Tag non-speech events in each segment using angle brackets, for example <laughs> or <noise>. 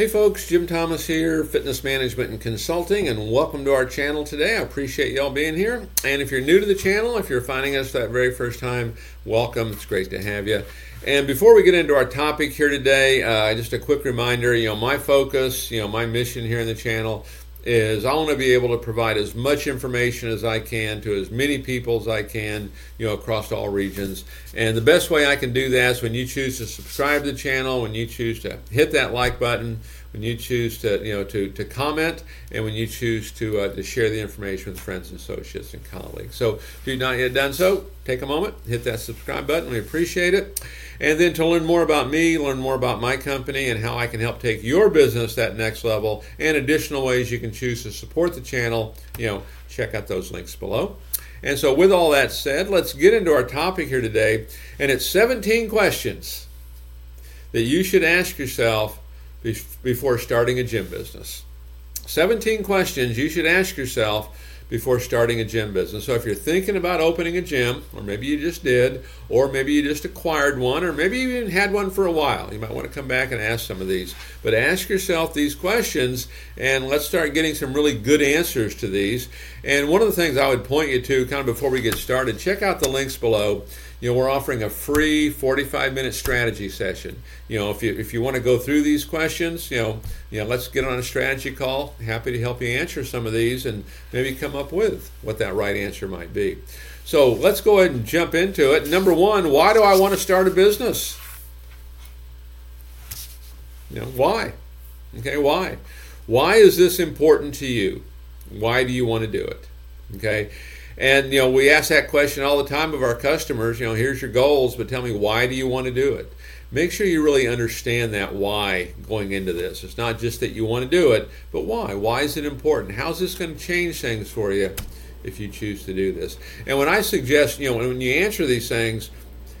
Hey folks, Jim Thomas here, Fitness Management and Consulting, and welcome to our channel today. I appreciate y'all being here. And if you're new to the channel, if you're finding us that very first time, welcome. It's great to have you. And before we get into our topic here today, uh, just a quick reminder you know, my focus, you know, my mission here in the channel is I want to be able to provide as much information as I can to as many people as I can, you know, across all regions. And the best way I can do that is when you choose to subscribe to the channel, when you choose to hit that like button, when you choose to, you know, to, to comment, and when you choose to, uh, to share the information with friends and associates and colleagues. So if you've not yet done so, take a moment, hit that subscribe button. We appreciate it. And then to learn more about me, learn more about my company and how I can help take your business that next level and additional ways you can choose to support the channel, you know, check out those links below. And so with all that said, let's get into our topic here today. And it's 17 questions that you should ask yourself before starting a gym business. 17 questions you should ask yourself before starting a gym business. So if you're thinking about opening a gym, or maybe you just did, or maybe you just acquired one, or maybe you even had one for a while, you might want to come back and ask some of these. But ask yourself these questions, and let's start getting some really good answers to these. And one of the things I would point you to, kind of before we get started, check out the links below you know we're offering a free 45 minute strategy session. You know if you if you want to go through these questions you know you know let's get on a strategy call. Happy to help you answer some of these and maybe come up with what that right answer might be. So let's go ahead and jump into it. Number one why do i want to start a business? You know why? Okay why? Why is this important to you? Why do you want to do it? Okay and you know, we ask that question all the time of our customers. You know, here's your goals, but tell me why do you want to do it? Make sure you really understand that why going into this. It's not just that you want to do it, but why? Why is it important? How's this going to change things for you if you choose to do this? And when I suggest, you know, when you answer these things,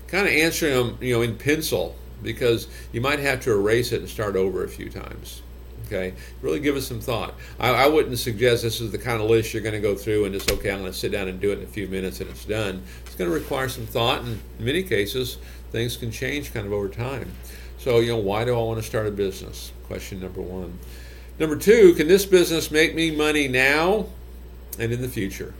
kind of answer them, you know, in pencil because you might have to erase it and start over a few times. Okay, really give us some thought. I, I, wouldn't suggest this is the kind of list you're going to go through and just okay, I'm going to sit down and do it in a few minutes and it's done. It's going to require some thought, and in many cases, things can change kind of over time. So, you know, why do I want to start a business? Question number one. Number two, can this business make me money now and in the future?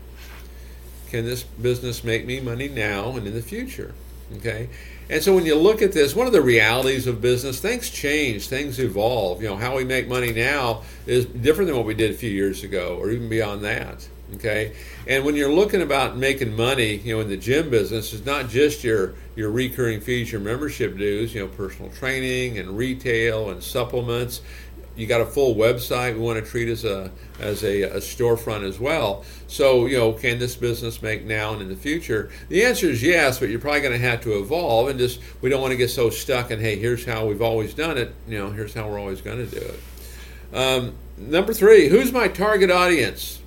Can this business make me money now and in the future? Okay. And so when you look at this, one of the realities of business, things change, things evolve. You know, how we make money now is different than what we did a few years ago or even beyond that. Okay. And when you're looking about making money, you know, in the gym business, it's not just your your recurring fees, your membership dues, you know, personal training and retail and supplements you got a full website. We want to treat as a as a, a, storefront as well. So you know, can this business make now and in the future? The answer is yes, but you're probably going to have to evolve and just we don't want to get so stuck in hey, here's how we've always done it. You know, here's how we're always going to do it. Um, number three, who's my target audience?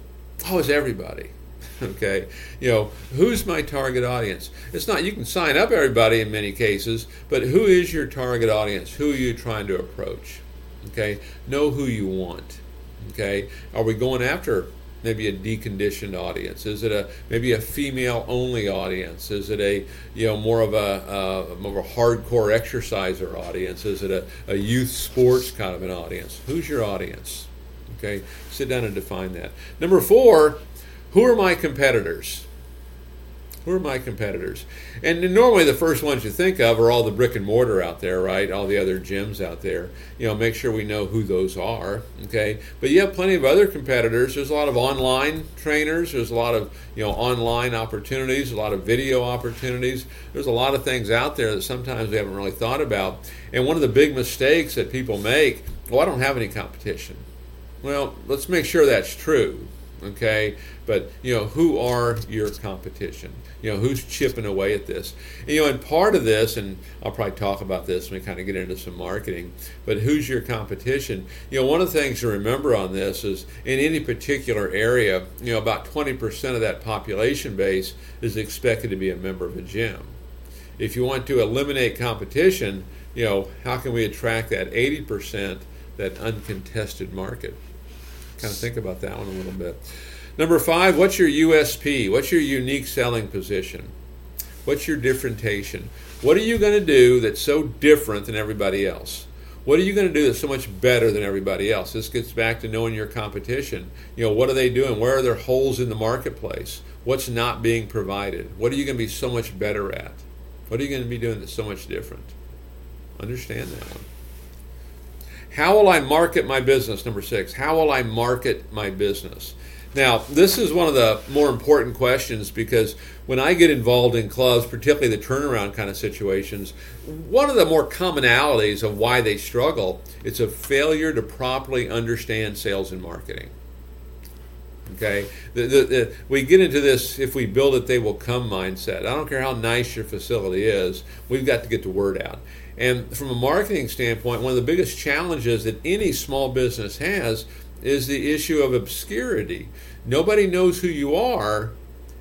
Oh, it's everybody. <laughs> okay you know who's my target audience it's not you can sign up everybody in many cases but who is your target audience who are you trying to approach Okay, know who you want. Okay, are we going after maybe a deconditioned audience? Is it a maybe a female only audience? Is it a you know more of a uh, more of a hardcore exerciser audience? Is it a, a youth sports kind of an audience? Who's your audience? Okay, sit down and define that. Number four, who are my competitors? Who are my competitors? And normally the first ones you think of are all the brick and mortar out there, right? All the other gyms out there. You know, make sure we know who those are, okay? But you have plenty of other competitors. There's a lot of online trainers. There's a lot of, you know, online opportunities, a lot of video opportunities. There's a lot of things out there that sometimes we haven't really thought about. And one of the big mistakes that people make, well, I don't have any competition. Well, let's make sure that's true okay? But you know who are your competition? You know who's chipping away at this? And, you know and part of this and i'll probably talk about this when we kind of get into some marketing but who's your competition? You know one of the things to remember on this is in any particular area you know about 20% of that population base is expected to be a member of a gym. If you want to eliminate competition you know how can we attract that 80% that uncontested market kind of think about that one a little bit. Number five, what's your USP? What's your unique selling position? What's your differentiation? What are you going to do that's so different than everybody else? What are you going to do that's so much better than everybody else? This gets back to knowing your competition. You know, what are they doing? Where are their holes in the marketplace? What's not being provided? What are you going to be so much better at? What are you going to be doing that's so much different? Understand that one. How will I market my business? Number six, how will I market my business? Now, this is one of the more important questions because when I get involved in clubs, particularly the turnaround kind of situations, one of the more commonalities of why they struggle it's a failure to properly understand sales and marketing. Okay, the, the, the, we get into this if we build it, they will come mindset. I don't care how nice your facility is, we've got to get the word out. And from a marketing standpoint, one of the biggest challenges that any small business has is the issue of obscurity. Nobody knows who you are,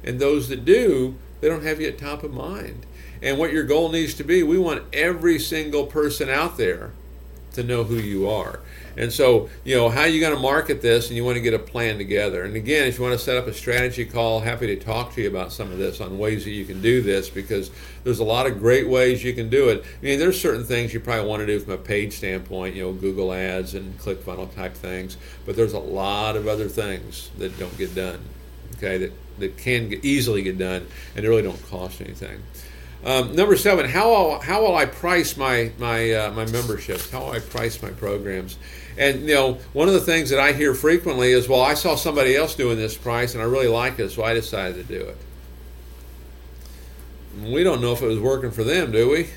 and those that do, they don't have you at top of mind. And what your goal needs to be, we want every single person out there to know who you are. And so, you know, how are you going to market this and you want to get a plan together. And again, if you want to set up a strategy call, happy to talk to you about some of this on ways that you can do this because there's a lot of great ways you can do it. I mean, there's certain things you probably want to do from a paid standpoint, you know, Google ads and ClickFunnels type things, but there's a lot of other things that don't get done, okay, that, that can get, easily get done and they really don't cost anything. Um, number seven, how, will, how will I price my my uh, my memberships? How will I price my programs? And you know, one of the things that I hear frequently is, "Well, I saw somebody else doing this price, and I really like it, so I decided to do it." We don't know if it was working for them, do we?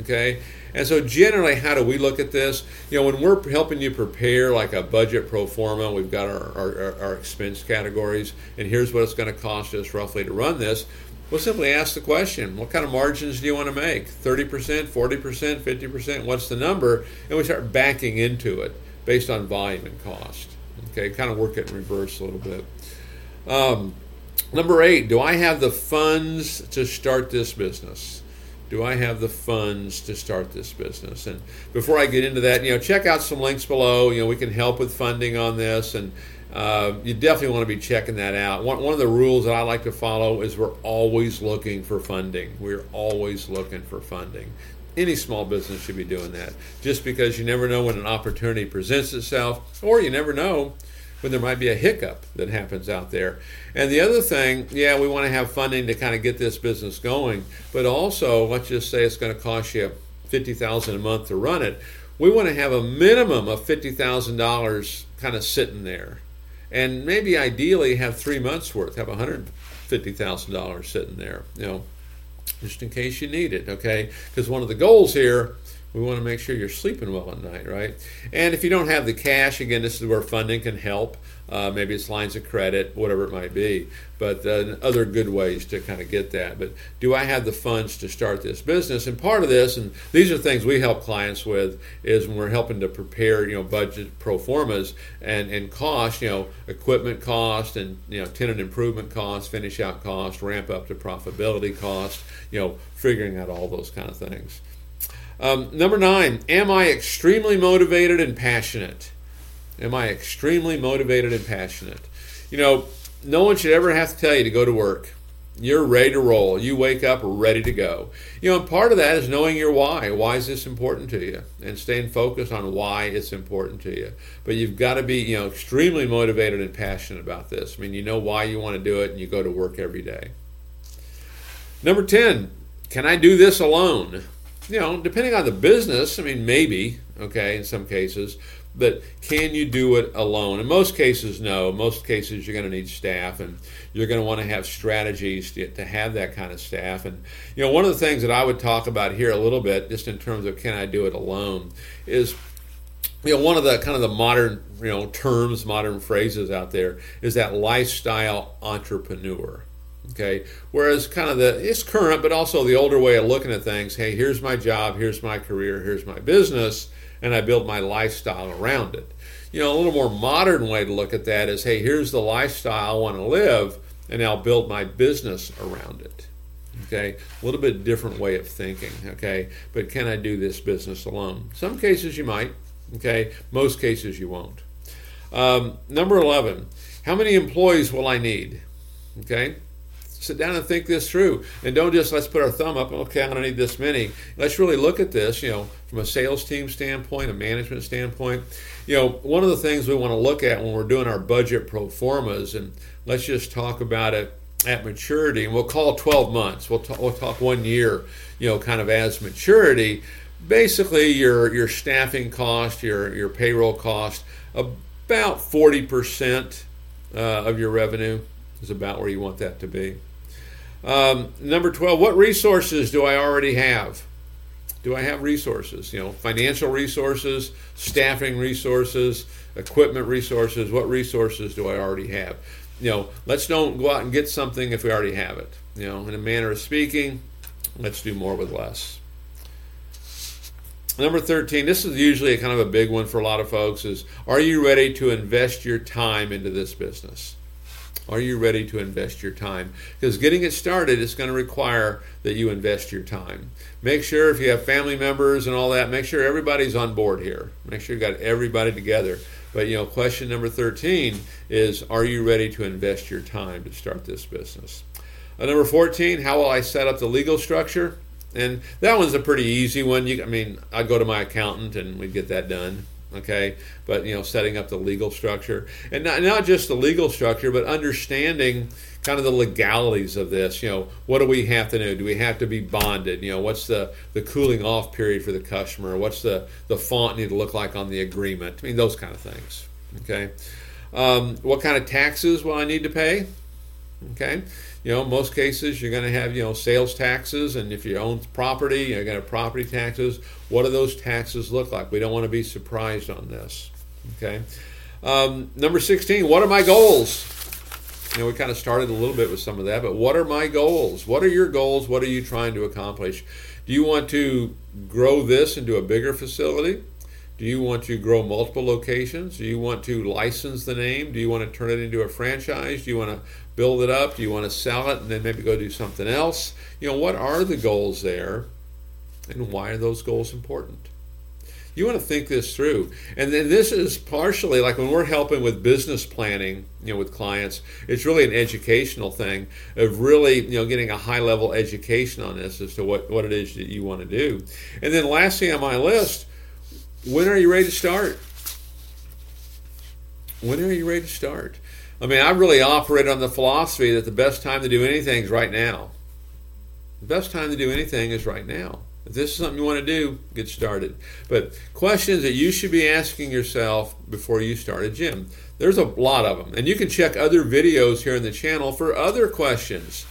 Okay. And so, generally, how do we look at this? You know, when we're helping you prepare like a budget pro forma, we've got our, our, our expense categories, and here's what it's going to cost us roughly to run this. We'll simply ask the question what kind of margins do you want to make? 30%, 40%, 50%? What's the number? And we start backing into it based on volume and cost. Okay, kind of work it in reverse a little bit. Um, number eight, do I have the funds to start this business? Do I have the funds to start this business? And before I get into that, you know, check out some links below. You know, we can help with funding on this and uh, you definitely want to be checking that out. One, one of the rules that I like to follow is we're always looking for funding. We're always looking for funding. Any small business should be doing that just because you never know when an opportunity presents itself, or you never know when there might be a hiccup that happens out there. And the other thing, yeah, we want to have funding to kind of get this business going, but also let's just say it's going to cost you fifty thousand a month to run it. We want to have a minimum of fifty thousand dollars kind of sitting there and maybe ideally have three months worth, have $150,000 sitting there, you know, just in case you need it, okay? Because one of the goals here we want to make sure you're sleeping well at night, right? And if you don't have the cash, again, this is where funding can help. Uh, maybe it's lines of credit, whatever it might be. But uh, other good ways to kind of get that. But do I have the funds to start this business? And part of this, and these are things we help clients with, is when we're helping to prepare, you know, budget pro formas and and cost, you know, equipment cost and you know tenant improvement cost, finish out cost, ramp up to profitability cost, you know, figuring out all those kind of things. Um, number nine, am I extremely motivated and passionate? Am I extremely motivated and passionate? You know, no one should ever have to tell you to go to work. You're ready to roll. You wake up ready to go. You know, and part of that is knowing your why. Why is this important to you? And staying focused on why it's important to you. But you've got to be, you know, extremely motivated and passionate about this. I mean, you know why you want to do it and you go to work every day. Number 10, can I do this alone? You know, depending on the business, I mean, maybe, okay, in some cases, but can you do it alone? In most cases, no. In most cases, you're going to need staff and you're going to want to have strategies to, to have that kind of staff. And, you know, one of the things that I would talk about here a little bit, just in terms of can I do it alone, is you know one of the kind of the modern you know terms modern phrases out there is that lifestyle entrepreneur Okay. Whereas kind of the it's current, but also the older way of looking at things. Hey, here's my job, here's my career, here's my business, and I build my lifestyle around it. You know, a little more modern way to look at that is, hey, here's the lifestyle I want to live, and I'll build my business around it. Okay, a little bit different way of thinking. Okay, but can I do this business alone? Some cases you might. Okay, most cases you won't. Um, number 11, how many employees will I need? Okay, sit down and think this through. And don't just let's put our thumb up okay i don't need this many. Let's really look at this you know from a sales team standpoint a management standpoint. You know one of the things we want to look at when we're doing our budget pro formas and let's just talk about it at maturity and we'll call 12 months. We'll, talk, we'll talk one year you know kind of as maturity. Basically your your staffing cost your your payroll cost about 40% uh, of your revenue is about where you want that to be um, number 12, what resources do I already have? Do I have resources? You know, financial resources, staffing resources, equipment resources. What resources do I already have? You know, let's don't go out and get something if we already have it. You know, in a manner of speaking, let's do more with less. Number 13, this is usually a kind of a big one for a lot of folks is are you ready to invest your time into this business? Are you ready to invest your time? Because getting it started is going to require that you invest your time. Make sure if you have family members and all that, make sure everybody's on board here. Make sure you've got everybody together. But you know, question number 13 is are you ready to invest your time to start this business? Uh, number 14, how will I set up the legal structure? And that one's a pretty easy one. You, I mean, I go to my accountant and we get that done okay? But you know setting up the legal structure. And not, not just the legal structure but understanding kind of the legalities of this. You know what do we have to do? Do we have to be bonded? You know what's the the cooling off period for the customer? What's the the font need to look like on the agreement? I mean those kind of things okay? Um, what kind of taxes will i need to pay okay you know, most cases you're going to have, you know, sales taxes, and if you own property, you're going to have property taxes. What do those taxes look like? We don't want to be surprised on this. Okay. Um, number 16, what are my goals? You know, we kind of started a little bit with some of that, but what are my goals? What are your goals? What are you trying to accomplish? Do you want to grow this into a bigger facility? Do you want to grow multiple locations? Do you want to license the name? Do you want to turn it into a franchise? Do you want to build it up? Do you want to sell it and then maybe go do something else? You know, what are the goals there and why are those goals important? You want to think this through. And then this is partially like when we're helping with business planning, you know, with clients, it's really an educational thing of really, you know, getting a high level education on this as to what, what it is that you want to do. And then lastly on my list, when are you ready to start? When are you ready to start? I mean, I really operate on the philosophy that the best time to do anything is right now. The best time to do anything is right now. If this is something you want to do, get started. But questions that you should be asking yourself before you start a gym. There's a lot of them. And you can check other videos here in the channel for other questions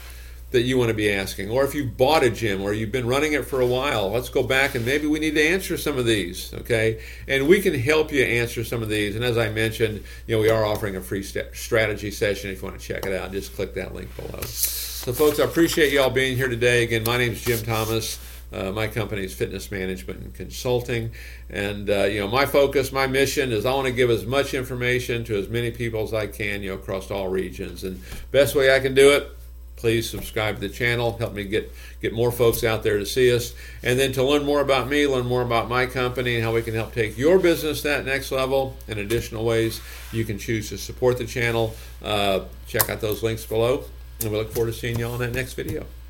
that you want to be asking. Or if you've bought a gym or you've been running it for a while, let's go back and maybe we need to answer some of these, okay? And we can help you answer some of these. And as I mentioned, you know, we are offering a free st- strategy session. If you want to check it out, just click that link below. So, folks, I appreciate you all being here today. Again, my name is Jim Thomas. Uh, my company is Fitness Management and Consulting, and uh, you know my focus, my mission is I want to give as much information to as many people as I can, you know, across all regions. And best way I can do it, please subscribe to the channel. Help me get, get more folks out there to see us. And then to learn more about me, learn more about my company, and how we can help take your business that next level and additional ways you can choose to support the channel. Uh, check out those links below. And we look forward to seeing you all in that next video.